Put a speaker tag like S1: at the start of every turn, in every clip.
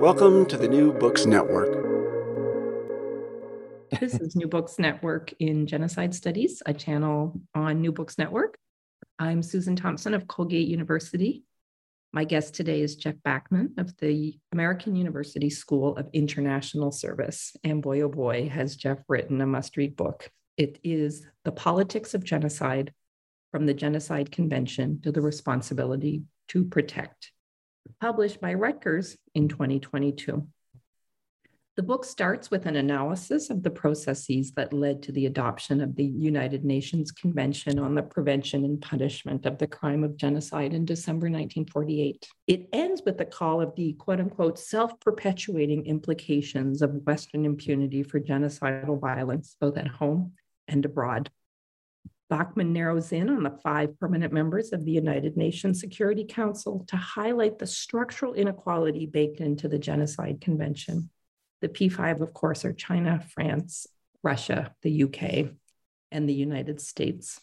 S1: Welcome to the New Books Network.
S2: This is New Books Network in Genocide Studies, a channel on New Books Network. I'm Susan Thomson of Colgate University. My guest today is Jeff Bachman of the American University School of International Service. And boy, oh boy, has Jeff written a must read book. It is The Politics of Genocide From the Genocide Convention to the Responsibility to Protect published by Rutgers in 2022. The book starts with an analysis of the processes that led to the adoption of the United Nations Convention on the Prevention and Punishment of the Crime of Genocide in December 1948. It ends with a call of the quote unquote self perpetuating implications of Western impunity for genocidal violence, both at home and abroad. Bachman narrows in on the five permanent members of the United Nations Security Council to highlight the structural inequality baked into the Genocide Convention. The P5, of course, are China, France, Russia, the UK, and the United States.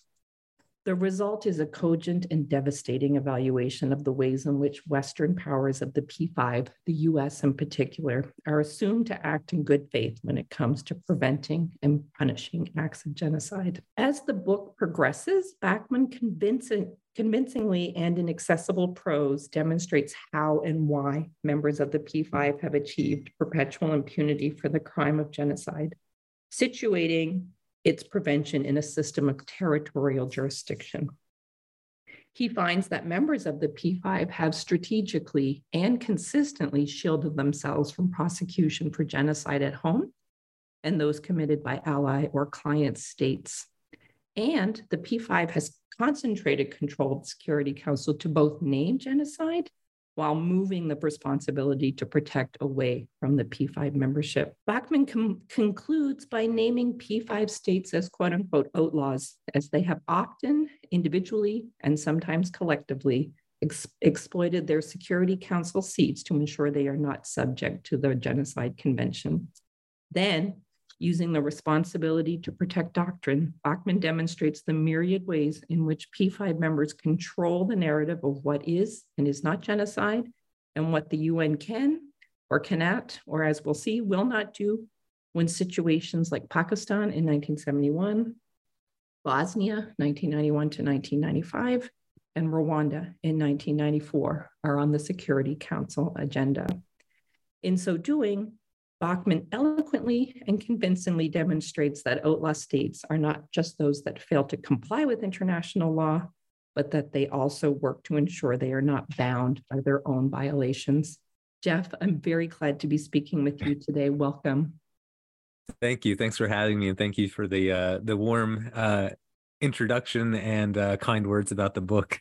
S2: The result is a cogent and devastating evaluation of the ways in which Western powers of the P5, the US in particular, are assumed to act in good faith when it comes to preventing and punishing acts of genocide. As the book progresses, Bachman convincing, convincingly and in accessible prose demonstrates how and why members of the P5 have achieved perpetual impunity for the crime of genocide, situating its prevention in a system of territorial jurisdiction. He finds that members of the P5 have strategically and consistently shielded themselves from prosecution for genocide at home and those committed by ally or client states. And the P5 has concentrated control of the Security Council to both name genocide while moving the responsibility to protect away from the P5 membership. Bachman com- concludes by naming P5 states as quote unquote outlaws, as they have often individually and sometimes collectively ex- exploited their Security Council seats to ensure they are not subject to the Genocide Convention. Then Using the responsibility to protect doctrine, Bachman demonstrates the myriad ways in which P5 members control the narrative of what is and is not genocide and what the UN can or cannot, or as we'll see, will not do when situations like Pakistan in 1971, Bosnia 1991 to 1995, and Rwanda in 1994 are on the Security Council agenda. In so doing, Bachman eloquently and convincingly demonstrates that outlaw states are not just those that fail to comply with international law, but that they also work to ensure they are not bound by their own violations. Jeff, I'm very glad to be speaking with you today. Welcome.
S3: Thank you. Thanks for having me, and thank you for the uh, the warm uh, introduction and uh, kind words about the book.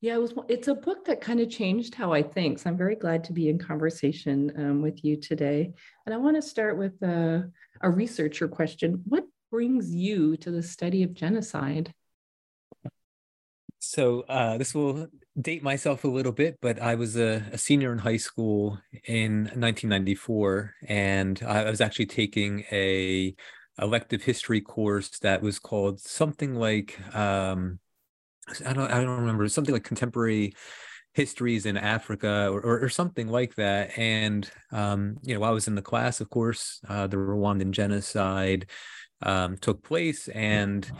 S2: Yeah, it was. It's a book that kind of changed how I think. So I'm very glad to be in conversation um, with you today. And I want to start with a, a researcher question. What brings you to the study of genocide?
S3: So uh, this will date myself a little bit, but I was a, a, senior in high school in 1994, and I was actually taking a elective history course that was called something like um, I don't I don't remember something like contemporary histories in Africa or, or, or something like that. And um, you know, while I was in the class, of course, uh, the Rwandan genocide um, took place, and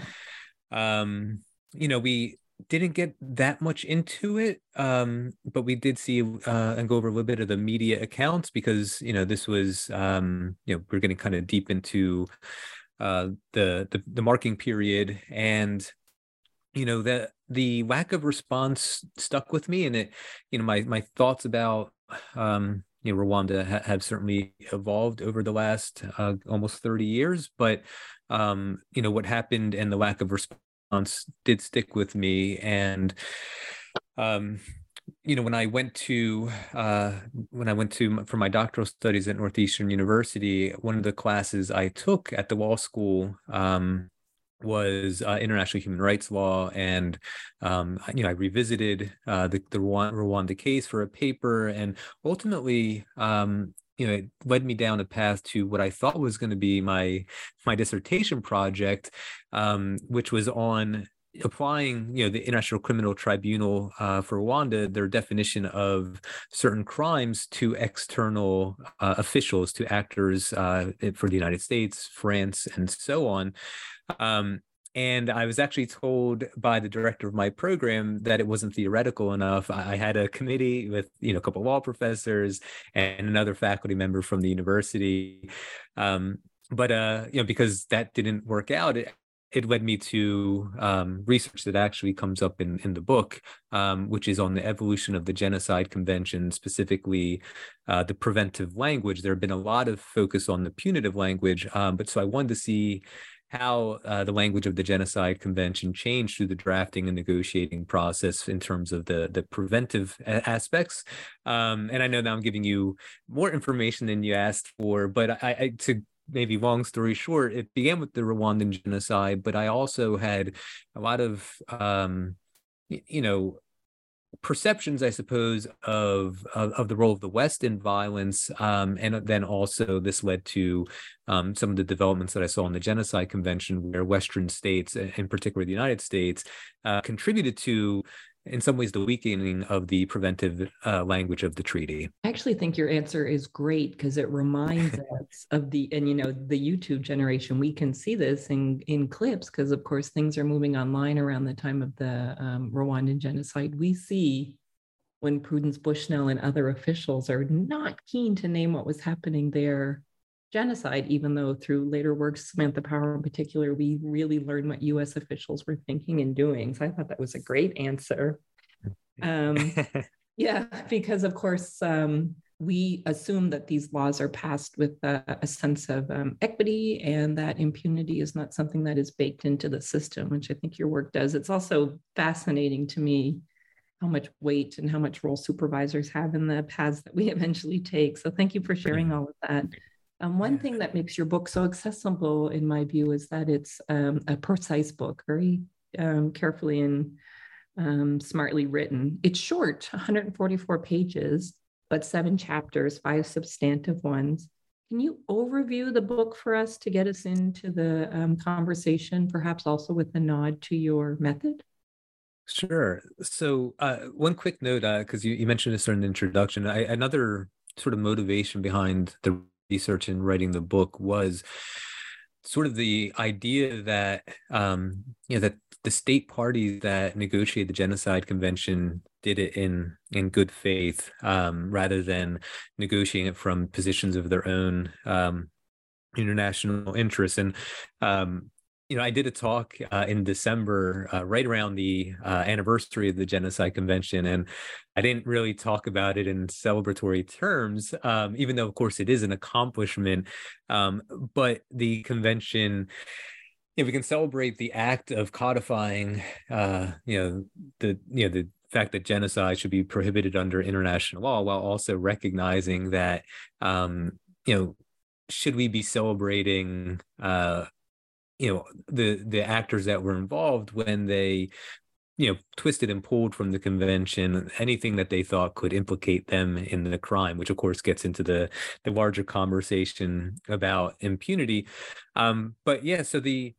S3: um, you know, we didn't get that much into it, um, but we did see uh, and go over a little bit of the media accounts because you know this was um, you know we're getting kind of deep into uh, the, the the marking period. And you know that the lack of response stuck with me and it you know my my thoughts about um you know rwanda ha- have certainly evolved over the last uh, almost 30 years but um you know what happened and the lack of response did stick with me and um you know, when I went to uh, when I went to for my doctoral studies at Northeastern University, one of the classes I took at the law school um, was uh, international human rights law, and um, you know, I revisited uh, the the Rwanda case for a paper, and ultimately, um, you know, it led me down a path to what I thought was going to be my my dissertation project, um, which was on applying you know the international criminal tribunal uh, for rwanda their definition of certain crimes to external uh, officials to actors uh, for the united states france and so on um, and I was actually told by the director of my program that it wasn't theoretical enough. I had a committee with you know a couple of law professors and another faculty member from the university, um, but uh, you know because that didn't work out, it, it led me to um, research that actually comes up in, in the book, um, which is on the evolution of the Genocide Convention, specifically uh, the preventive language. There have been a lot of focus on the punitive language, um, but so I wanted to see how uh, the language of the Genocide Convention changed through the drafting and negotiating process in terms of the the preventive aspects. Um, and I know now I'm giving you more information than you asked for, but I, I to maybe long story short, it began with the Rwandan genocide, but I also had a lot of um, you know perceptions, I suppose, of, of, of the role of the West in violence, um, and then also this led to um, some of the developments that I saw in the Genocide Convention, where Western states, in particular the United States, uh, contributed to in some ways the weakening of the preventive uh, language of the treaty.
S2: I actually think your answer is great because it reminds us of the and you know the youtube generation. We can see this in in clips because of course things are moving online around the time of the um, rwandan genocide. We see when prudence bushnell and other officials are not keen to name what was happening there genocide, even though through later works, Samantha Power in particular, we really learned what US officials were thinking and doing. So I thought that was a great answer. Um, yeah, because of course, um, we assume that these laws are passed with a, a sense of um, equity and that impunity is not something that is baked into the system, which I think your work does. It's also fascinating to me how much weight and how much role supervisors have in the paths that we eventually take. So thank you for sharing all of that. Um, one thing that makes your book so accessible, in my view, is that it's um, a precise book, very um, carefully and um, smartly written. It's short, 144 pages, but seven chapters, five substantive ones. Can you overview the book for us to get us into the um, conversation, perhaps also with a nod to your method?
S3: Sure. So, uh, one quick note, because uh, you, you, mentioned this in the introduction, I, another sort of motivation behind the research and writing the book was sort of the idea that um, you know that the state parties that negotiated the genocide convention did it in in good faith um, rather than negotiating it from positions of their own um, international interests. And um, you know, I did a talk uh, in December, uh, right around the uh, anniversary of the Genocide Convention, and I didn't really talk about it in celebratory terms, um, even though, of course, it is an accomplishment. Um, but the convention, if we can celebrate the act of codifying, uh, you know, the you know the fact that genocide should be prohibited under international law, while also recognizing that, um, you know, should we be celebrating? You know the the actors that were involved when they you know twisted and pulled from the convention anything that they thought could implicate them in the crime which of course gets into the the larger conversation about impunity. Um but yeah so the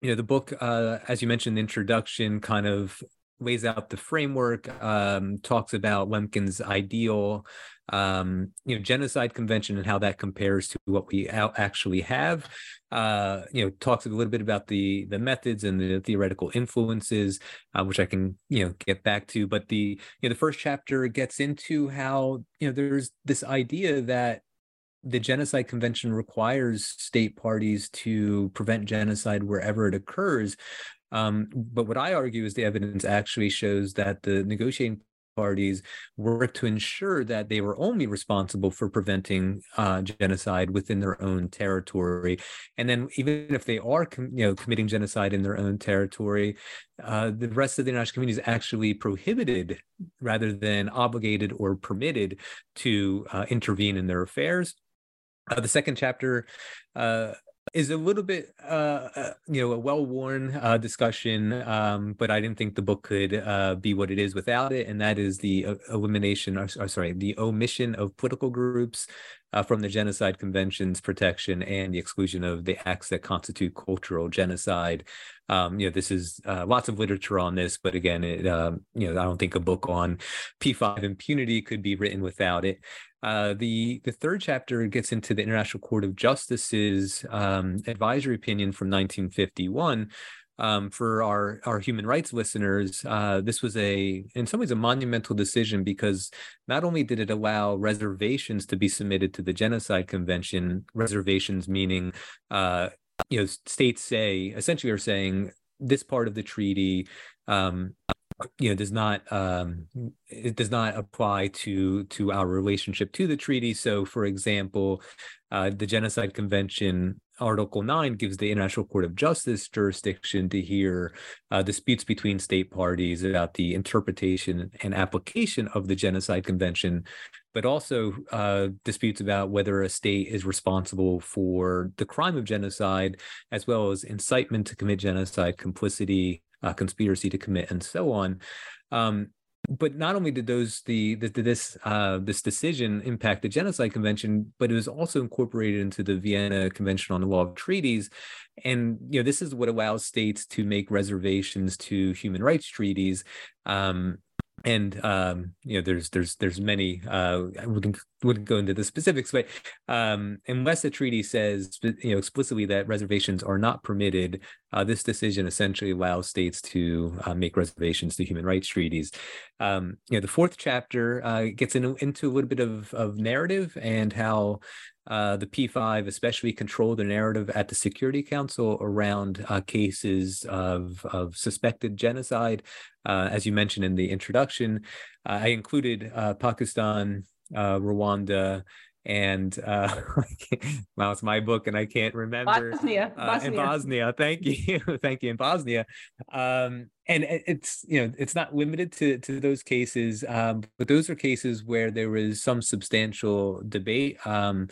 S3: you know the book uh as you mentioned the introduction kind of lays out the framework um talks about lemkin's ideal um, you know, genocide convention and how that compares to what we actually have. Uh, you know, talks a little bit about the the methods and the theoretical influences, uh, which I can you know get back to. But the you know the first chapter gets into how you know there's this idea that the genocide convention requires state parties to prevent genocide wherever it occurs um, but what I argue is the evidence actually shows that the negotiating parties worked to ensure that they were only responsible for preventing uh, genocide within their own territory. And then even if they are, com- you know, committing genocide in their own territory, uh, the rest of the international community is actually prohibited rather than obligated or permitted to uh, intervene in their affairs. Uh, the second chapter uh, is a little bit uh, uh, you know a well-worn uh, discussion um, but i didn't think the book could uh, be what it is without it and that is the uh, elimination or, or, sorry the omission of political groups uh, from the genocide convention's protection and the exclusion of the acts that constitute cultural genocide. Um, you know this is lots of literature on this but again it um, you know i don't think a book on p5 impunity could be written without it uh, the the third chapter gets into the International Court of Justice's um, advisory opinion from 1951. Um, for our our human rights listeners, uh, this was a in some ways a monumental decision because not only did it allow reservations to be submitted to the Genocide Convention, reservations meaning uh, you know states say essentially are saying this part of the treaty um, you know does not um, it does not apply to to our relationship to the treaty. So for example uh, the genocide convention article 9 gives the international court of justice jurisdiction to hear uh, disputes between state parties about the interpretation and application of the genocide convention but also uh, disputes about whether a state is responsible for the crime of genocide as well as incitement to commit genocide complicity uh, conspiracy to commit, and so on. Um, but not only did those the, the this uh, this decision impact the genocide convention, but it was also incorporated into the Vienna Convention on the Law of Treaties, and you know this is what allows states to make reservations to human rights treaties. Um, and um, you know there's there's there's many uh, wouldn't wouldn't go into the specifics but um, unless the treaty says you know explicitly that reservations are not permitted uh, this decision essentially allows states to uh, make reservations to human rights treaties. Um, you know the fourth chapter uh, gets in, into a little bit of, of narrative and how uh, the P5 especially controlled the narrative at the Security Council around uh, cases of, of suspected genocide. Uh, as you mentioned in the introduction, uh, I included uh, Pakistan, Rwanda, and uh well it's my book and i can't remember
S2: bosnia,
S3: Bosnia. in bosnia thank you thank you in bosnia um and it's you know it's not limited to to those cases um but those are cases where there was some substantial debate um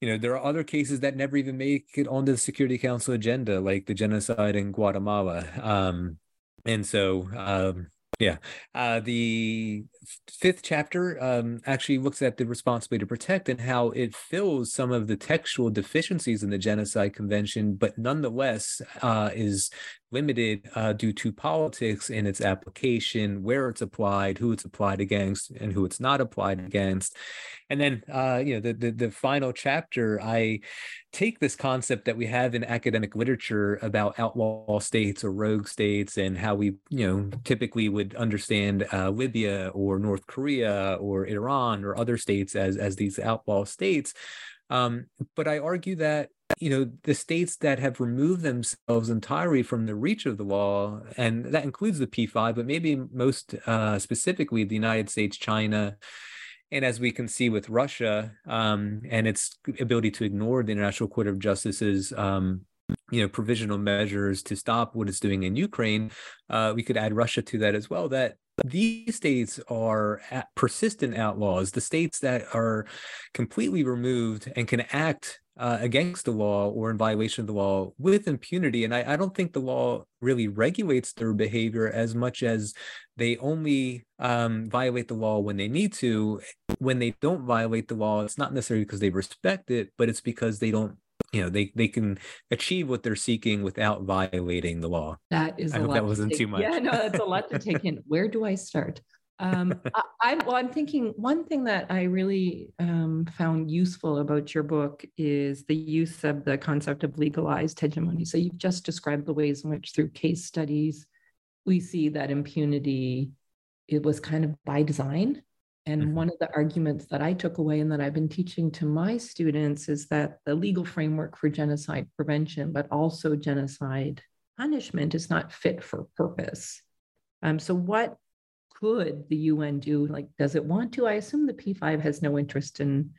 S3: you know there are other cases that never even make it onto the security council agenda like the genocide in guatemala um and so um yeah. Uh, the fifth chapter um, actually looks at the responsibility to protect and how it fills some of the textual deficiencies in the Genocide Convention, but nonetheless uh, is limited uh, due to politics in its application, where it's applied, who it's applied against, and who it's not applied against. And then, uh, you know, the, the, the final chapter, I take this concept that we have in academic literature about outlaw states or rogue states and how we, you know, typically would understand uh, Libya or North Korea or Iran or other states as as these outlaw states. Um, but I argue that you know the states that have removed themselves entirely from the reach of the law and that includes the p5 but maybe most uh, specifically the united states china and as we can see with russia um, and its ability to ignore the international court of justice's um, you know provisional measures to stop what it's doing in ukraine uh, we could add russia to that as well that these states are persistent outlaws the states that are completely removed and can act uh, against the law or in violation of the law with impunity. And I, I, don't think the law really regulates their behavior as much as they only um, violate the law when they need to. When they don't violate the law, it's not necessarily because they respect it, but it's because they don't. You know, they they can achieve what they're seeking without violating the law.
S2: That is.
S3: I hope that wasn't
S2: take,
S3: too much.
S2: Yeah, no, that's a lot to take in. Where do I start? um, I, am well, I'm thinking one thing that I really um, found useful about your book is the use of the concept of legalized hegemony. So you've just described the ways in which, through case studies, we see that impunity it was kind of by design. And mm-hmm. one of the arguments that I took away and that I've been teaching to my students is that the legal framework for genocide prevention, but also genocide punishment, is not fit for purpose. Um, so, what could the UN do? Like, does it want to? I assume the P5 has no interest in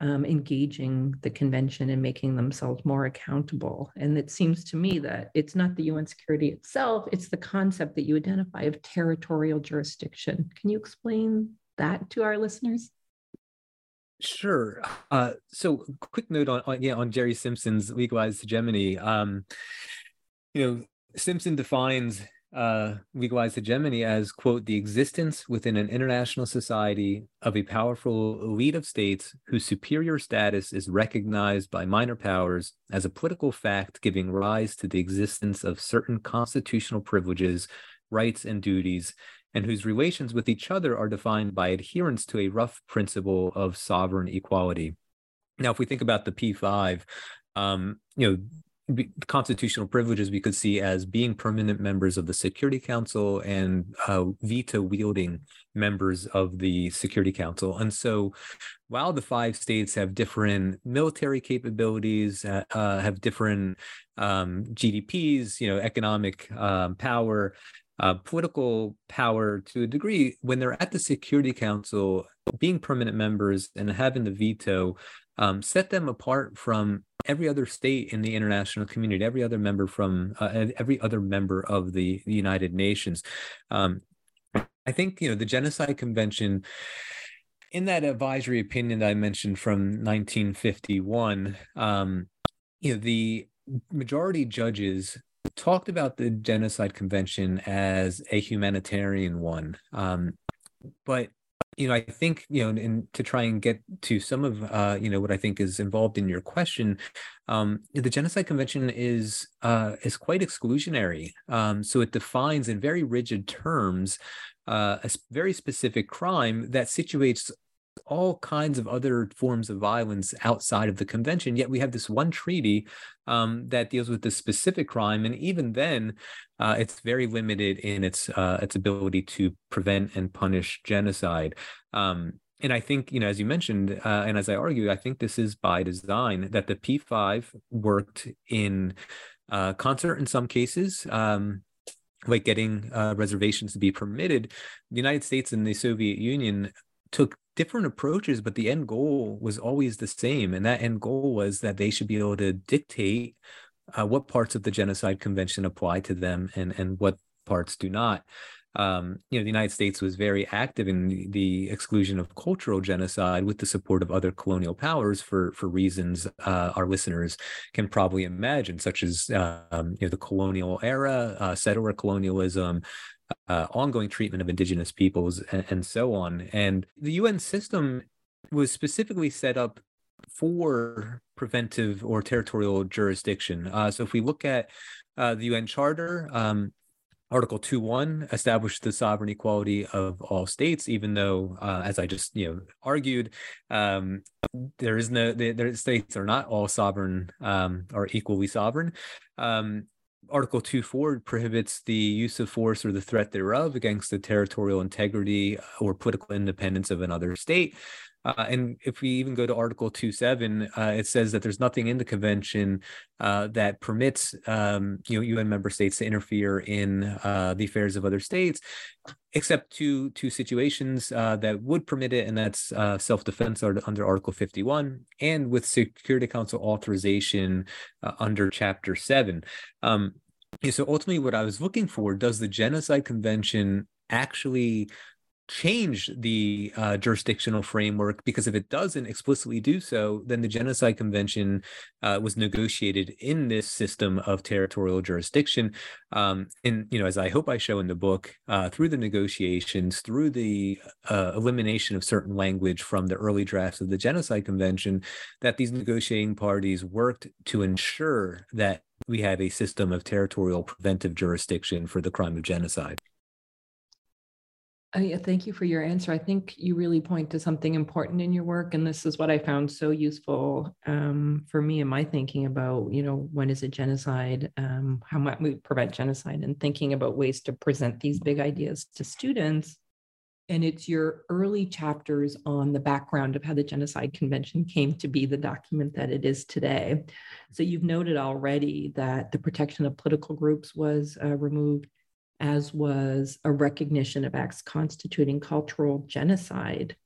S2: um, engaging the convention and making themselves more accountable. And it seems to me that it's not the UN security itself, it's the concept that you identify of territorial jurisdiction. Can you explain that to our listeners?
S3: Sure. Uh, so, quick note on, on yeah on Gerry Simpson's legalized hegemony. Um, you know, Simpson defines uh, legalized hegemony as, quote, the existence within an international society of a powerful elite of states whose superior status is recognized by minor powers as a political fact giving rise to the existence of certain constitutional privileges, rights, and duties, and whose relations with each other are defined by adherence to a rough principle of sovereign equality. Now, if we think about the P5, um, you know, constitutional privileges we could see as being permanent members of the Security Council and uh, veto wielding members of the Security Council. And so while the five states have different military capabilities, uh, uh have different um, GDPs, you know, economic um, power, uh, political power to a degree, when they're at the Security Council, being permanent members and having the veto um, set them apart from every other state in the international community, every other member from uh, every other member of the, the United Nations. Um, I think you know the Genocide Convention. In that advisory opinion that I mentioned from 1951, um, you know the majority judges talked about the Genocide Convention as a humanitarian one, um, but you know, I think, you know, and to try and get to some of, uh, you know, what I think is involved in your question, um, the Genocide Convention is uh, is quite exclusionary. Um, so it defines in very rigid terms uh, a very specific crime that situates all kinds of other forms of violence outside of the convention. Yet we have this one treaty um, that deals with this specific crime, and even then, uh, it's very limited in its uh, its ability to prevent and punish genocide. Um, and I think, you know, as you mentioned, uh, and as I argue, I think this is by design that the P5 worked in uh, concert in some cases. Um, like getting uh, reservations to be permitted, the United States and the Soviet Union took different approaches, but the end goal was always the same. And that end goal was that they should be able to dictate uh, what parts of the Genocide Convention apply to them and, and what parts do not. Um, you know, the United States was very active in the, the, exclusion of cultural genocide with the support of other colonial powers for for reasons uh, our listeners can probably imagine, such as um, you know the colonial era, uh, settler colonialism, uh, ongoing treatment of indigenous peoples, and, and so on. And the UN system was specifically set up for preventive or territorial jurisdiction. Uh, so if we look at uh, the UN Charter, um, Article 2.1 established the sovereign equality of all states, even though, uh, as I just you know argued, um, there is no the, states are not all sovereign um, or equally sovereign. Um, Article 2.4 prohibits the use of force or the threat thereof against the territorial integrity uh, or political independence of another state. Uh, and if we even go to Article 2.7, uh, it says that there's nothing in the convention uh, that permits um, you know UN member states to interfere in uh, the affairs of other states, except two two situations uh, that would permit it, and that's uh, self-defense under Article 51, and with Security Council authorization under Chapter 7. Um, so ultimately, what I was looking for does the Genocide Convention actually change the uh, jurisdictional framework because if it doesn't explicitly do so, then the Genocide Convention uh, was negotiated in this system of territorial jurisdiction. Um, and you know, as I hope I show in the book, uh, through the negotiations, through the uh, elimination of certain language from the early drafts of the Genocide Convention, that these negotiating parties worked to ensure that we have a system of territorial preventive jurisdiction for the crime of genocide.
S2: Uh, yeah, thank you for your answer. I think you really point to something important in your work, and this is what I found so useful um, for me in my thinking about, you know, when is it genocide? Um, how might we prevent genocide? And thinking about ways to present these big ideas to students. And it's your early chapters on the background of how the Genocide Convention came to be the document that it is today. So you've noted already that the protection of political groups was uh, removed as was a recognition of acts constituting cultural genocide.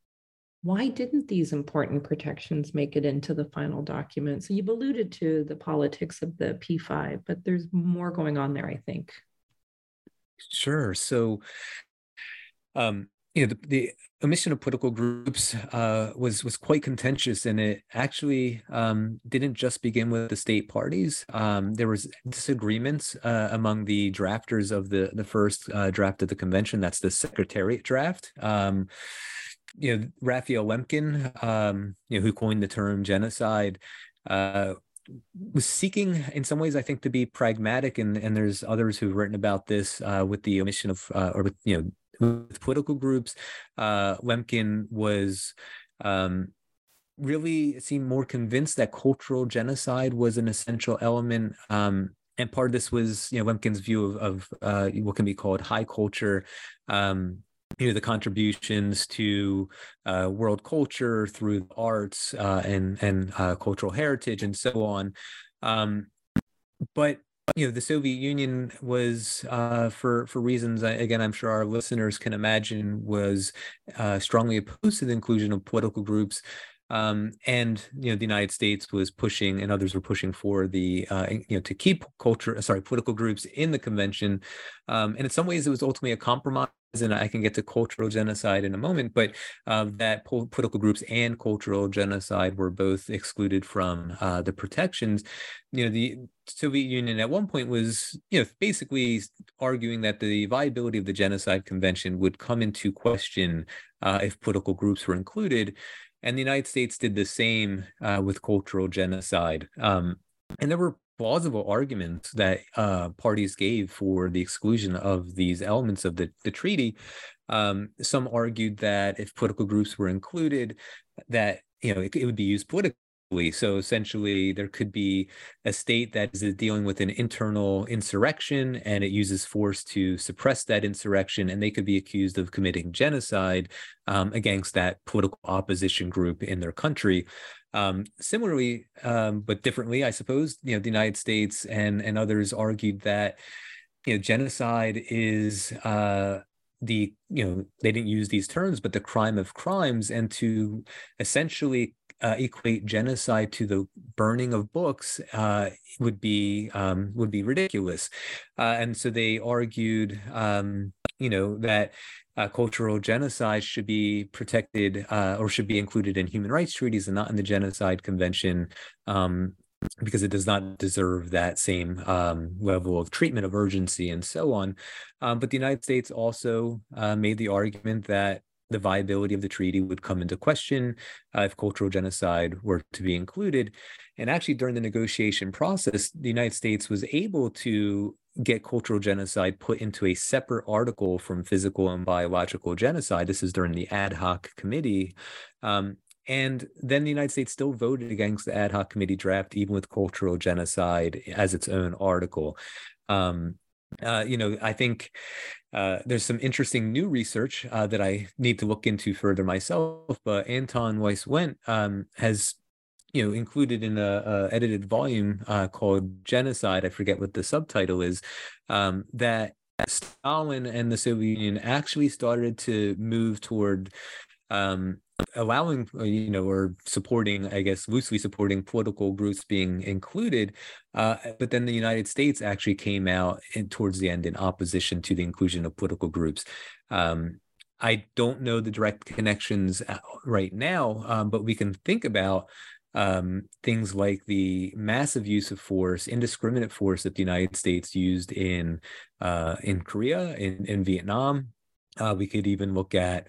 S2: Why didn't these important protections make it into the final document? So you've alluded to the politics of the P5, but there's more going on there, I think.
S3: Sure. So, um, you know, the, the omission of political groups uh, was was quite contentious, and it actually um, didn't just begin with the state parties. Um, there was disagreements uh, among the drafters of the the first uh, draft of the convention. That's the Secretariat draft. Um, you know, Raphael Lemkin, um, you know, who coined the term genocide, uh, was seeking in some ways i think to be pragmatic and and there's others who've written about this uh, with the omission of uh, or with you know with political groups. Uh, Lemkin was um, really seemed more convinced that cultural genocide was an essential element. Um, and part of this was, you know, Lemkin's view of, of uh, what can be called high culture. Um, you know the contributions to uh, world culture through the arts uh, and and uh, cultural heritage and so on um, but you know the Soviet Union was uh, for for reasons again I'm sure our listeners can imagine was uh, strongly opposed to the inclusion of political groups. Um, and you know the United States was pushing and others were pushing for the uh, you know to keep culture sorry political groups in the convention. Um, and in some ways it was ultimately a compromise and I can get to cultural genocide in a moment, but uh, that po- political groups and cultural genocide were both excluded from uh, the protections. You know, the Soviet Union at one point was, you know, basically arguing that the viability of the Genocide Convention would come into question uh, if political groups were included. And the United States did the same uh, with cultural genocide. Um, and there were plausible arguments that uh, parties gave for the exclusion of these elements of the, the treaty. Um, some argued that if political groups were included, that you know it, it would be used politically. So essentially, there could be a state that is dealing with an internal insurrection and it uses force to suppress that insurrection, and they could be accused of committing genocide um, against that political opposition group in their country. Um, similarly, um, but differently, I suppose, you know, the United States and and others argued that you know genocide is uh, the you know they didn't use these terms, but the crime of crimes, and to essentially uh, equate genocide to the burning of books uh, would be um, would be ridiculous, uh, and so they argued, um, you know, that uh, cultural genocide should be protected uh, or should be included in human rights treaties and not in the Genocide Convention um, because it does not deserve that same um, level of treatment of urgency and so on. Um, but the United States also uh, made the argument that the viability of the treaty would come into question uh, if cultural genocide were to be included. And actually, during the negotiation process, the United States was able to get cultural genocide put into a separate article from physical and biological genocide. This is during the ad hoc committee. Um, and then the United States still voted against the ad hoc committee draft, even with cultural genocide as its own article. Um, uh, you know, I think uh, there's some interesting new research uh, that I need to look into further myself. But Anton Weiss Wendt um, has you know included in a, a edited volume uh, called genocide i forget what the subtitle is um, that stalin and the soviet union actually started to move toward um, allowing uh, you know or supporting i guess loosely supporting political groups being included uh, but then the united states actually came out in, towards the end in opposition to the inclusion of political groups um, i don't know the direct connections uh, right now um, but we can think about um, things like the massive use of force, indiscriminate force that the United States used in uh, in Korea, in, in Vietnam. Uh, we could even look at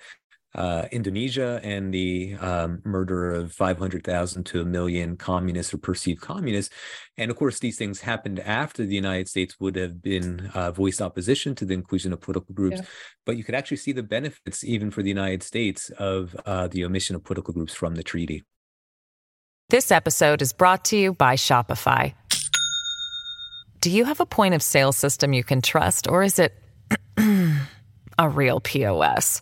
S3: uh, Indonesia and the um, murder of 500,000 to a million communists or perceived communists. And of course, these things happened after the United States would have been uh, voiced opposition to the inclusion of political groups. Yeah. But you could actually see the benefits, even for the United States, of uh, the omission of political groups from the treaty.
S4: This episode is brought to you by Shopify. Do you have a point of sale system you can trust, or is it a real POS?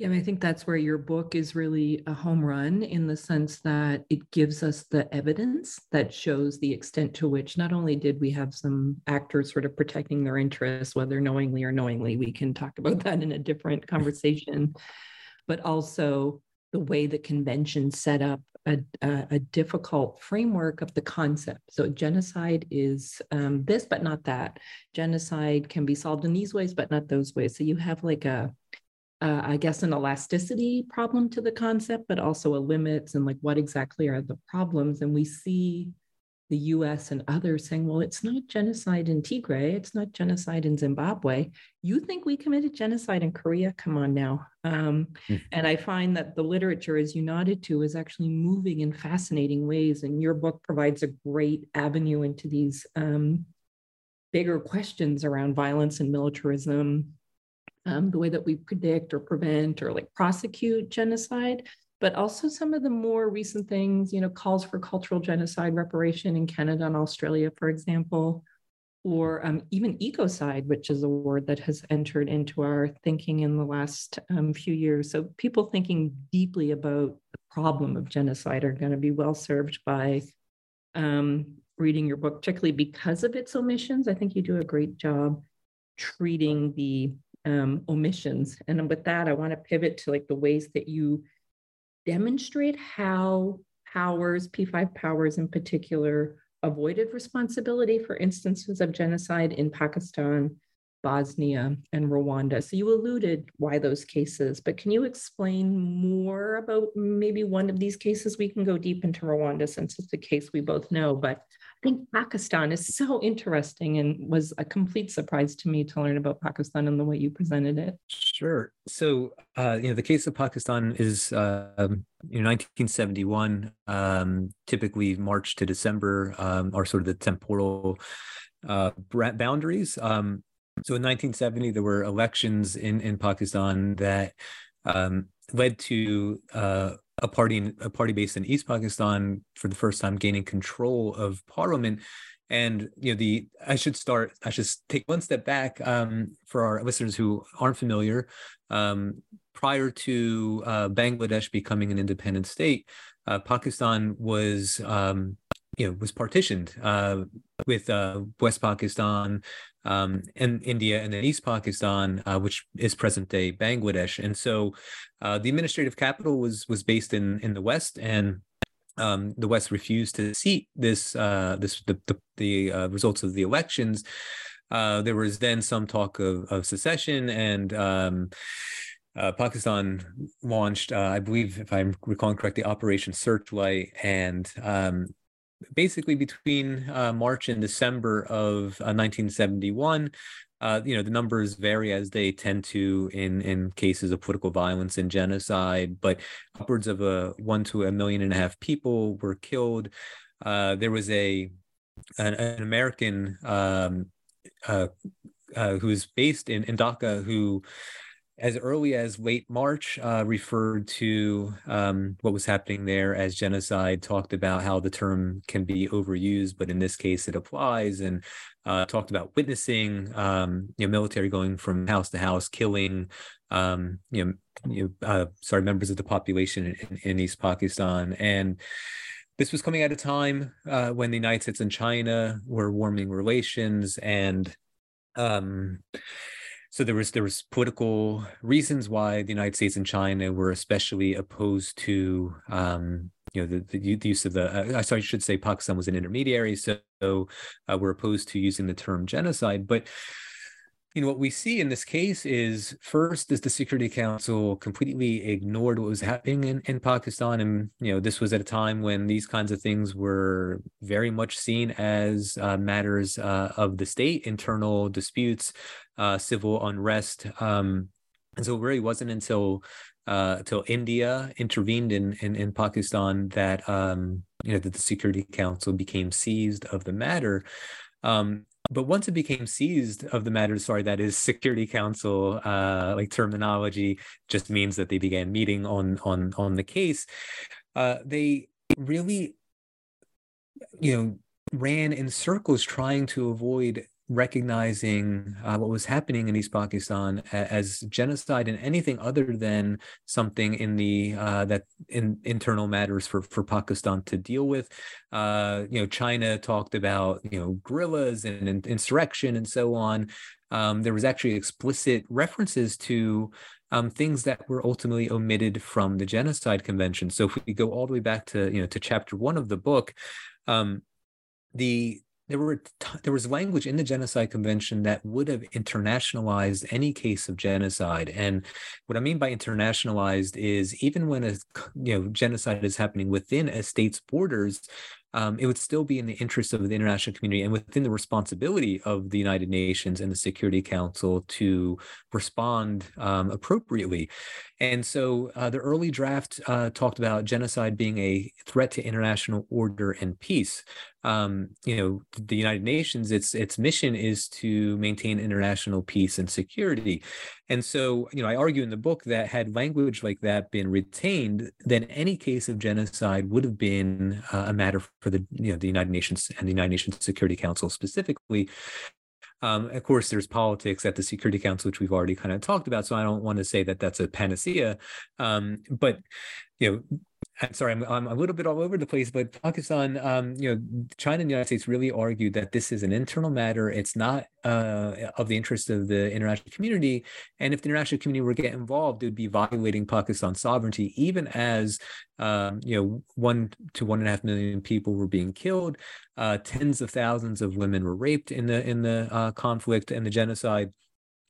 S2: Yeah, I think that's where your book is really a home run in the sense that it gives us the evidence that shows the extent to which not only did we have some actors sort of protecting their interests, whether knowingly or knowingly, we can talk about that in a different conversation, but also the way the convention set up a, a, a, difficult framework of the concept. So genocide is um, this, but not that. Genocide can be solved in these ways, but not those ways. So you have like a, uh, I guess, an elasticity problem to the concept, but also a limits and like what exactly are the problems. And we see the US and others saying, well, it's not genocide in Tigray, it's not genocide in Zimbabwe. You think we committed genocide in Korea? Come on now. Um, mm. And I find that the literature, as you nodded to, is actually moving in fascinating ways. And your book provides a great avenue into these um, bigger questions around violence and militarism, um, the way that we predict or prevent or like prosecute genocide but also some of the more recent things, you know, calls for cultural genocide reparation in Canada and Australia, for example, or um, even ecocide, which is a word that has entered into our thinking in the last um, few years. So people thinking deeply about the problem of genocide are going to be well served by um, reading your book, particularly because of its omissions. I think you do a great job treating the um, omissions. And with that, I want to pivot to like the ways that you demonstrate how powers, P5 powers in particular, avoided responsibility for instances of genocide in Pakistan, Bosnia, and Rwanda. So you alluded why those cases, but can you explain more about maybe one of these cases? We can go deep into Rwanda since it's a case we both know, but think Pakistan is so interesting and was a complete surprise to me to learn about Pakistan and the way you presented it.
S3: Sure. So, uh, you know, the case of Pakistan is, uh, you know, 1971, um, typically March to December um, are sort of the temporal uh, boundaries. Um, so in 1970, there were elections in, in Pakistan that um, led to uh, a party a party based in East Pakistan for the first time gaining control of parliament. And you know the I should start I should take one step back um, for our listeners who aren't familiar. Um, prior to uh, Bangladesh becoming an independent state, uh, Pakistan was um, you know was partitioned uh, with uh, West Pakistan um, India and then East Pakistan, uh, which is present day Bangladesh. And so uh, the administrative capital was was based in in the West, and um, the West refused to seat this uh, this the the, the uh, results of the elections. Uh, there was then some talk of, of secession and. Um, uh, Pakistan launched, uh, I believe, if I'm recalling correctly, Operation Searchlight, and um, basically between uh, March and December of 1971, uh, uh, you know, the numbers vary as they tend to in in cases of political violence and genocide, but upwards of a one to a million and a half people were killed. Uh, there was a an, an American um, uh, uh, who's based in, in Dhaka who as early as late March, uh, referred to um, what was happening there as genocide, talked about how the term can be overused, but in this case it applies, and uh, talked about witnessing um, you know, military going from house to house, killing um, you know, you uh, sorry, members of the population in, in, East Pakistan. And this was coming at a time uh, when the United States and China were warming relations and um, so there was there was political reasons why the United States and China were especially opposed to um, you know the, the, use of the uh, sorry I should say Pakistan was an intermediary so uh, we're opposed to using the term genocide. But you know what we see in this case is first is the security council completely ignored what was happening in, in pakistan and you know this was at a time when these kinds of things were very much seen as uh, matters uh, of the state internal disputes uh, civil unrest um, and so it really wasn't until uh, until India intervened in, in, in Pakistan that um, you know that the Security Council became seized of the matter. Um, but once it became seized of the matter, sorry, that is Security Council uh, like terminology just means that they began meeting on on on the case. Uh, they really, you know, ran in circles trying to avoid recognizing uh, what was happening in East Pakistan as genocide and anything other than something in the uh, that in internal matters for for Pakistan to deal with. Uh, you know, China talked about you know guerrillas and, and insurrection and so on. Um, there was actually explicit references to um, things that were ultimately omitted from the Genocide Convention. So if we go all the way back to you know to chapter one of the book, um, the there were there was language in the genocide convention that would have internationalized any case of genocide and what i mean by internationalized is even when a you know genocide is happening within a state's borders um, it would still be in the interest of the international community and within the responsibility of the United Nations and the Security Council to respond um, appropriately. And so uh, the early draft uh, talked about genocide being a threat to international order and peace. Um, you know, the United Nations, its its mission is to maintain international peace and security. And so, you know, I argue in the book that had language like that been retained, then any case of genocide would have been uh, a matter for the, you know, the United Nations and the United Nations Security Council specifically. Um, of course, there's politics at the Security Council, which we've already kind of talked about. So I don't want to say that that's a panacea. Um, but you know, I'm sorry, I'm, I'm a little bit all over the place, but Pakistan, um, you know, China and the United States really argued that this is an internal matter. It's not uh, of the interest of the international community. And if the international community were to get involved, it would be violating Pakistan's sovereignty, even as, um, you know, one to one and a half million people were being killed. Uh, tens of thousands of women were raped in the in the uh, conflict and the genocide.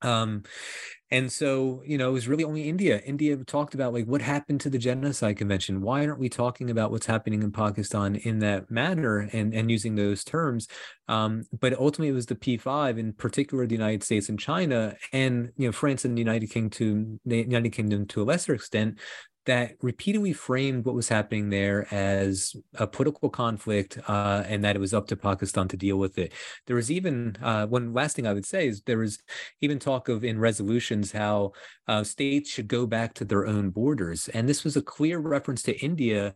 S3: Um, and so, you know, it was really only India. India talked about like what happened to the genocide convention. Why aren't we talking about what's happening in Pakistan in that manner and, and using those terms? Um, but ultimately, it was the P5, in particular, the United States and China, and you know, France and the United Kingdom, the United Kingdom to a lesser extent, that repeatedly framed what was happening there as a political conflict uh, and that it was up to Pakistan to deal with it. There was even uh, one last thing I would say is there was even talk of in resolutions how uh, states should go back to their own borders, and this was a clear reference to India,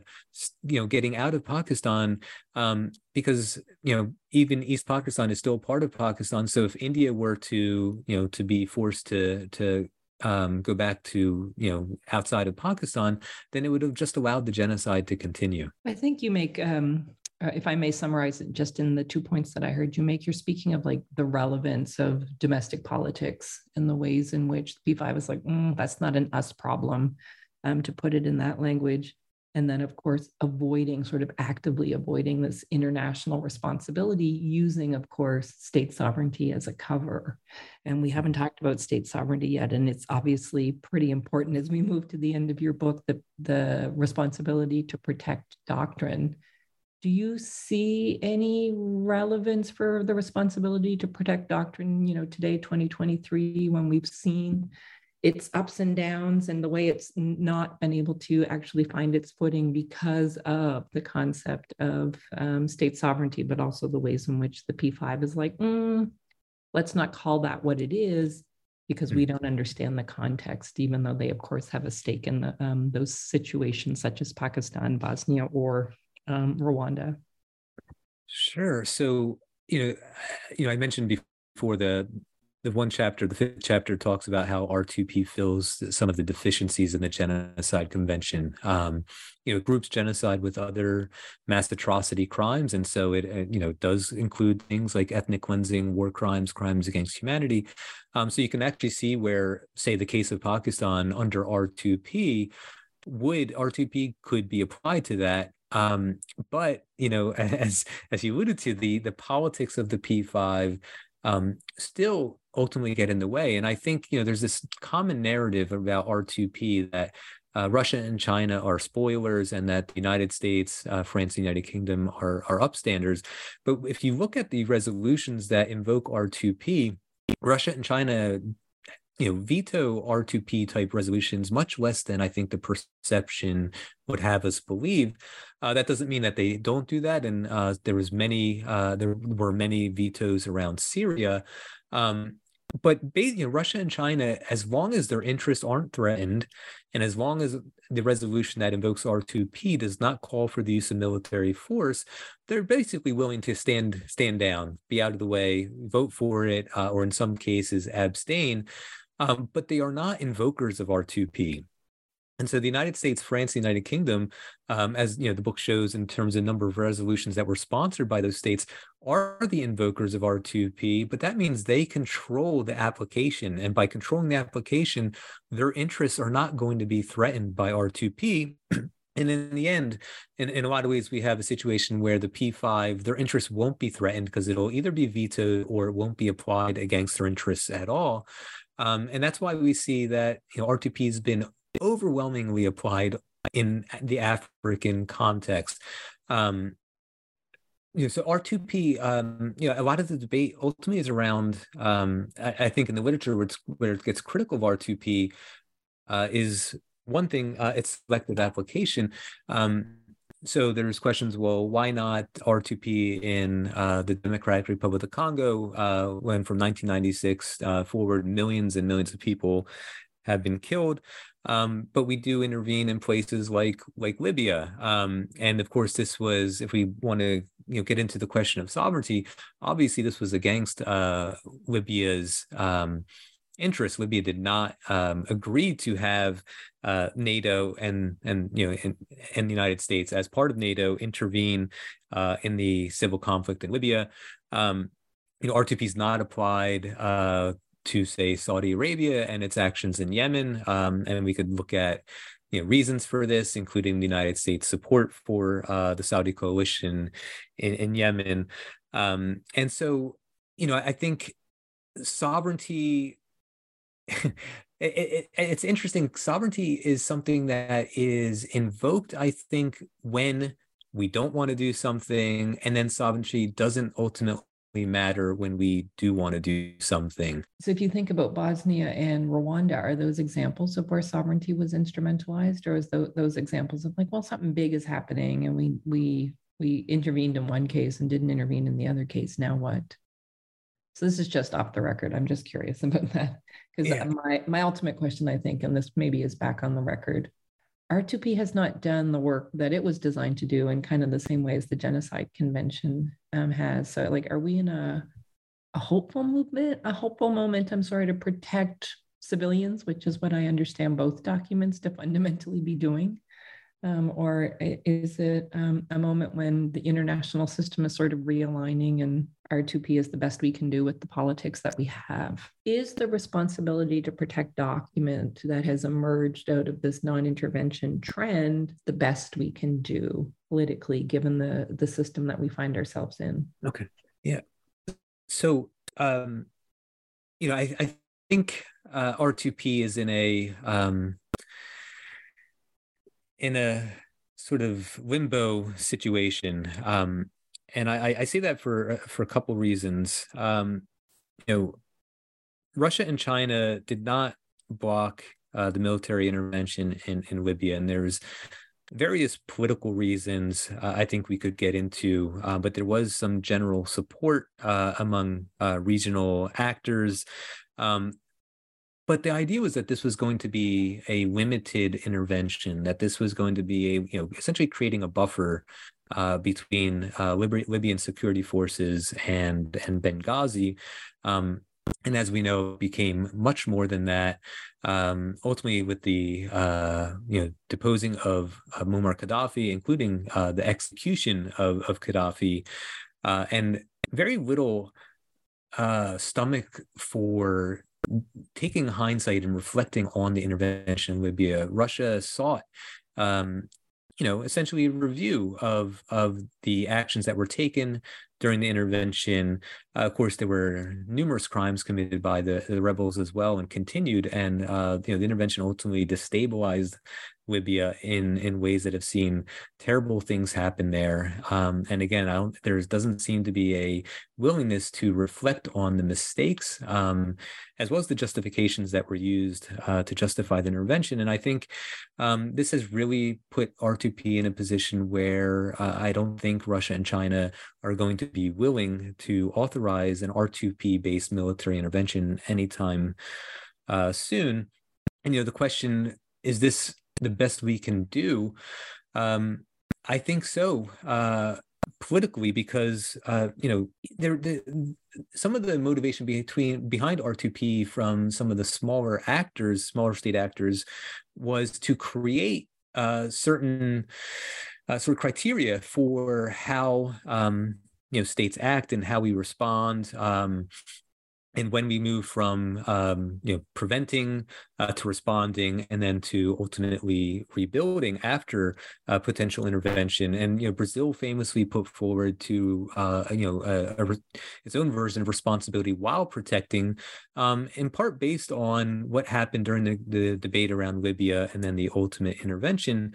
S3: you know, getting out of Pakistan um, because you know even East Pakistan is still part of Pakistan. So if India were to you know to be forced to to um, go back to you know outside of Pakistan, then it would have just allowed the genocide to continue.
S2: I think you make, um, uh, if I may summarize it, just in the two points that I heard you make. You're speaking of like the relevance of domestic politics and the ways in which P5 is like, mm, that's not an us problem, um, to put it in that language and then of course avoiding sort of actively avoiding this international responsibility using of course state sovereignty as a cover. And we haven't talked about state sovereignty yet and it's obviously pretty important as we move to the end of your book the, the responsibility to protect doctrine. Do you see any relevance for the responsibility to protect doctrine you know today 2023 when we've seen its ups and downs and the way it's not been able to actually find its footing because of the concept of um, state sovereignty, but also the ways in which the P5 is like, mm, let's not call that what it is because we hmm. don't understand the context, even though they, of course, have a stake in the, um, those situations such as Pakistan, Bosnia, or um, Rwanda.
S3: Sure. So, you know, you know, I mentioned before the the one chapter, the fifth chapter, talks about how R2P fills some of the deficiencies in the Genocide Convention. Um, you know, groups genocide with other mass atrocity crimes, and so it, you know does include things like ethnic cleansing, war crimes, crimes against humanity. Um, so you can actually see where, say, the case of Pakistan under R2P would R2P could be applied to that um, but you know, as as you alluded to, the the politics of the P5 um, still ultimately get in the way. And I think you know there's this common narrative about R2P that uh, Russia and China are spoilers, and that the United States, uh, France, and United Kingdom are are upstanders. But if you look at the resolutions that invoke R2P, Russia and China you know veto r2p type resolutions much less than i think the perception would have us believe uh, that doesn't mean that they don't do that and uh, there was many uh, there were many vetoes around syria um, but you know, Russia and China, as long as their interests aren't threatened, and as long as the resolution that invokes R2P does not call for the use of military force, they're basically willing to stand stand down, be out of the way, vote for it, uh, or in some cases abstain. Um, but they are not invokers of R2P. And so the United States, France, the United Kingdom, um, as you know, the book shows in terms of number of resolutions that were sponsored by those states, are the invokers of R2P, but that means they control the application. And by controlling the application, their interests are not going to be threatened by R2P. And in the end, in, in a lot of ways, we have a situation where the P5, their interests won't be threatened because it'll either be vetoed or it won't be applied against their interests at all. Um, and that's why we see that you know R2P has been overwhelmingly applied in the African context. Um, you know, so R2P, um, you know, a lot of the debate ultimately is around, um, I, I, think in the literature where, where, it gets critical of R2P uh, is one thing, uh, its selective application. Um, so there's questions, well, why not R2P in uh, the Democratic Republic of Congo uh, when from 1996 uh, forward millions and millions of people have been killed? Um, but we do intervene in places like like Libya. Um, and of course, this was if we want to you know get into the question of sovereignty. Obviously, this was against uh, Libya's um, interest. Libya did not um, agree to have uh, NATO and and you know and, and, the United States as part of NATO intervene uh, in the civil conflict in Libya. Um, you know, R2P is not applied uh, to say Saudi Arabia and its actions in Yemen, um, and we could look at you know reasons for this, including the United States support for uh, the Saudi coalition in, in Yemen, um, and so you know I think sovereignty. it, it, it's interesting. Sovereignty is something that is invoked, I think, when we don't want to do something, and then sovereignty doesn't ultimately matter when we do want to do something.
S2: So, if you think about Bosnia and Rwanda, are those examples of where sovereignty was instrumentalized, or is those, those examples of like, well, something big is happening, and we we we intervened in one case and didn't intervene in the other case? Now what? So this is just off the record. I'm just curious about that because yeah. my my ultimate question, I think, and this maybe is back on the record, R2P has not done the work that it was designed to do in kind of the same way as the Genocide Convention um, has. So, like, are we in a a hopeful movement, a hopeful moment? I'm sorry to protect civilians, which is what I understand both documents to fundamentally be doing. Um, or is it um, a moment when the international system is sort of realigning and R2P is the best we can do with the politics that we have? Is the responsibility to protect document that has emerged out of this non intervention trend the best we can do politically, given the, the system that we find ourselves in?
S3: Okay. Yeah. So, um, you know, I, I think uh, R2P is in a, um, in a sort of limbo situation. Um, and I, I say that for for a couple reasons. Um, you know, Russia and China did not block uh, the military intervention in in Libya, and there's various political reasons uh, I think we could get into, uh, but there was some general support uh, among uh, regional actors. Um, but the idea was that this was going to be a limited intervention that this was going to be a you know essentially creating a buffer uh, between uh, Lib- libyan security forces and and benghazi um, and as we know became much more than that um, ultimately with the uh, you know deposing of, of muammar gaddafi including uh, the execution of, of gaddafi uh, and very little uh, stomach for taking hindsight and reflecting on the intervention in Libya, Russia sought, um, you know, essentially a review of of the actions that were taken during the intervention. Uh, of course, there were numerous crimes committed by the, the rebels as well, and continued. And uh, you know, the intervention ultimately destabilized Libya in in ways that have seen terrible things happen there. Um, and again, I don't, there doesn't seem to be a willingness to reflect on the mistakes um, as well as the justifications that were used uh, to justify the intervention. And I think um, this has really put R2P in a position where uh, I don't think Russia and China are going to be willing to authorize an R2P based military intervention anytime uh, soon. And you know, the question is this the best we can do? Um, I think so. Uh, politically, because uh, you know, there the, some of the motivation between behind R2P from some of the smaller actors, smaller state actors, was to create uh, certain uh, sort of criteria for how um, you know states act and how we respond. Um, and when we move from um, you know preventing uh, to responding and then to ultimately rebuilding after uh, potential intervention. And you know brazil famously put forward to uh, you know a, a, its own version of responsibility while protecting um, in part based on what happened during the, the debate around libya and then the ultimate intervention.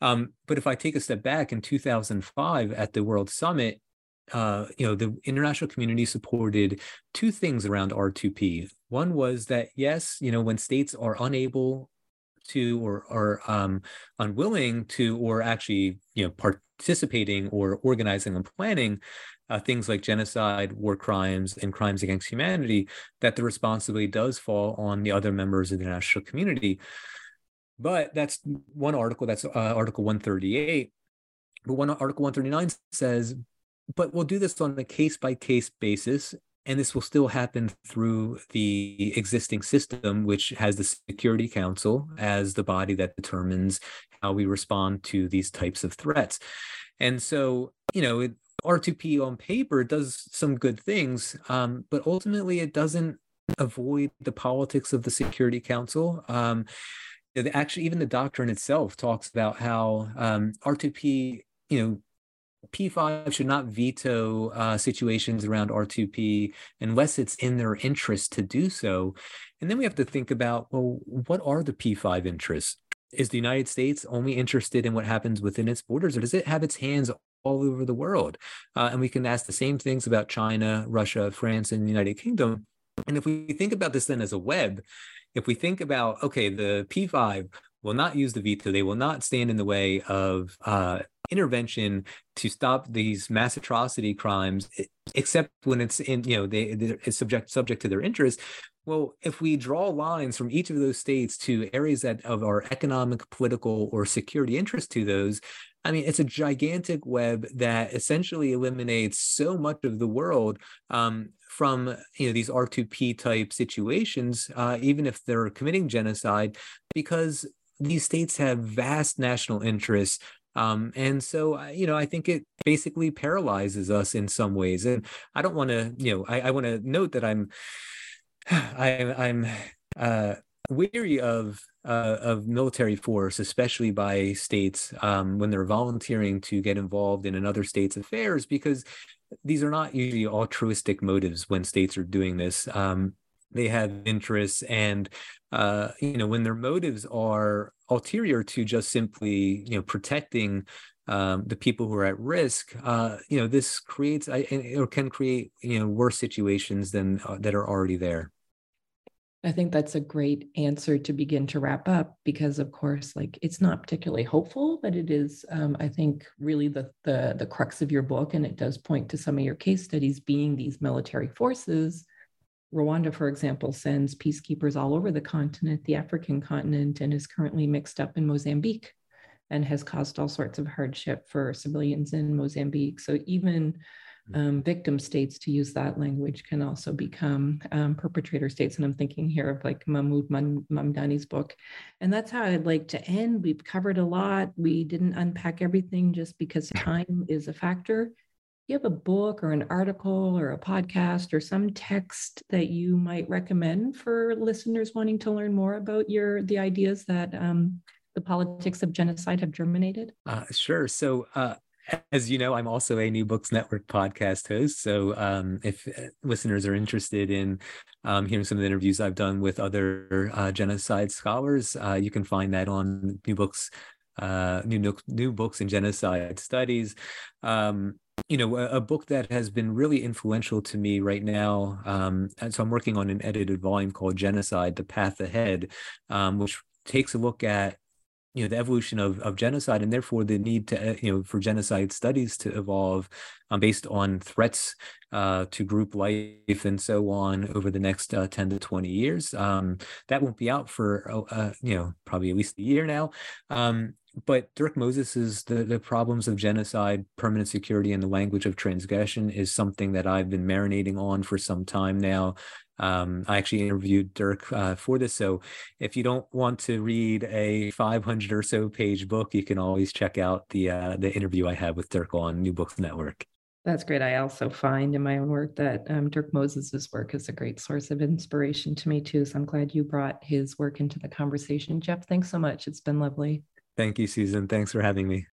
S3: Um, but if I take a step back in 2005 at the World Summit, uh, you know, the international community supported two things around R2P. One was that yes, you know, when states are unable to or are um, unwilling to or actually you know participating or organizing and planning uh, things like genocide, war crimes, and crimes against humanity, that the responsibility does fall on the other members of the international community. But that's one article. That's uh, Article 138. But one Article 139 says but we'll do this on a case by case basis and this will still happen through the existing system which has the security council as the body that determines how we respond to these types of threats. And so you know it, r2p on paper does some good things um, but ultimately it doesn't avoid the politics of the security council. Um, actually even the doctrine itself talks about how um, r2p you know P5 should not veto uh, situations around R2P unless it's in their interest to do so. And then we have to think about well, what are the P5 interests? Is the United States only interested in what happens within its borders, or does it have its hands all over the world? Uh, and we can ask the same things about China, Russia, France, and the United Kingdom. And if we think about this then as a web, if we think about, okay, the P5 will not use the veto, they will not stand in the way of uh, intervention to stop these mass atrocity crimes, except when it's in, you know, they it's subject subject to their interest. Well, if we draw lines from each of those states to areas that of our economic, political, or security interest to those, I mean, it's a gigantic web that essentially eliminates so much of the world um, from you know these R2P type situations, uh, even if they're committing genocide, because these states have vast national interests um, and so, you know, I think it basically paralyzes us in some ways. And I don't want to, you know, I, I want to note that I'm, I, I'm uh, weary of uh, of military force, especially by states um, when they're volunteering to get involved in another state's affairs, because these are not usually altruistic motives when states are doing this. Um, they have interests and uh, you know when their motives are ulterior to just simply you know protecting um, the people who are at risk uh, you know this creates or can create you know worse situations than uh, that are already there.
S2: I think that's a great answer to begin to wrap up because, of course, like it's not particularly hopeful, but it is, um, I think, really the, the the crux of your book, and it does point to some of your case studies being these military forces Rwanda, for example, sends peacekeepers all over the continent, the African continent, and is currently mixed up in Mozambique and has caused all sorts of hardship for civilians in Mozambique. So even hmm. um, victim states, to use that language, can also become um, perpetrator states. And I'm thinking here of like Mahmood Mamdani's book. And that's how I'd like to end. We've covered a lot. We didn't unpack everything just because time is a factor you have a book or an article or a podcast or some text that you might recommend for listeners wanting to learn more about your the ideas that um, the politics of genocide have germinated?
S3: Uh, sure. So uh, as you know, I'm also a New Books Network podcast host. So um, if uh, listeners are interested in um, hearing some of the interviews I've done with other uh, genocide scholars, uh, you can find that on New Books, uh, New New Books in Genocide Studies. Um, you know, a, a, book that has been really influential to me right now. Um, and so I'm working on an edited volume called Genocide: The Path Ahead, um, which takes a look at you know the evolution of, of genocide and therefore the need to you know for genocide studies to evolve um, based on threats uh, to group life and so on over the next uh, 10 to 20 years um, that won't be out for uh, uh you know probably at least a year now um, but Dirk Moses's the, the problems of genocide, permanent security, and the language of transgression is something that I've been marinating on for some time now. Um, I actually interviewed Dirk uh, for this. So if you don't want to read a 500 or so page book, you can always check out the uh, the interview I had with Dirk on New Books Network.
S2: That's great. I also find in my own work that um, Dirk Moses's work is a great source of inspiration to me too. So I'm glad you brought his work into the conversation. Jeff, thanks so much. It's been lovely.
S3: Thank you, Susan. Thanks for having me.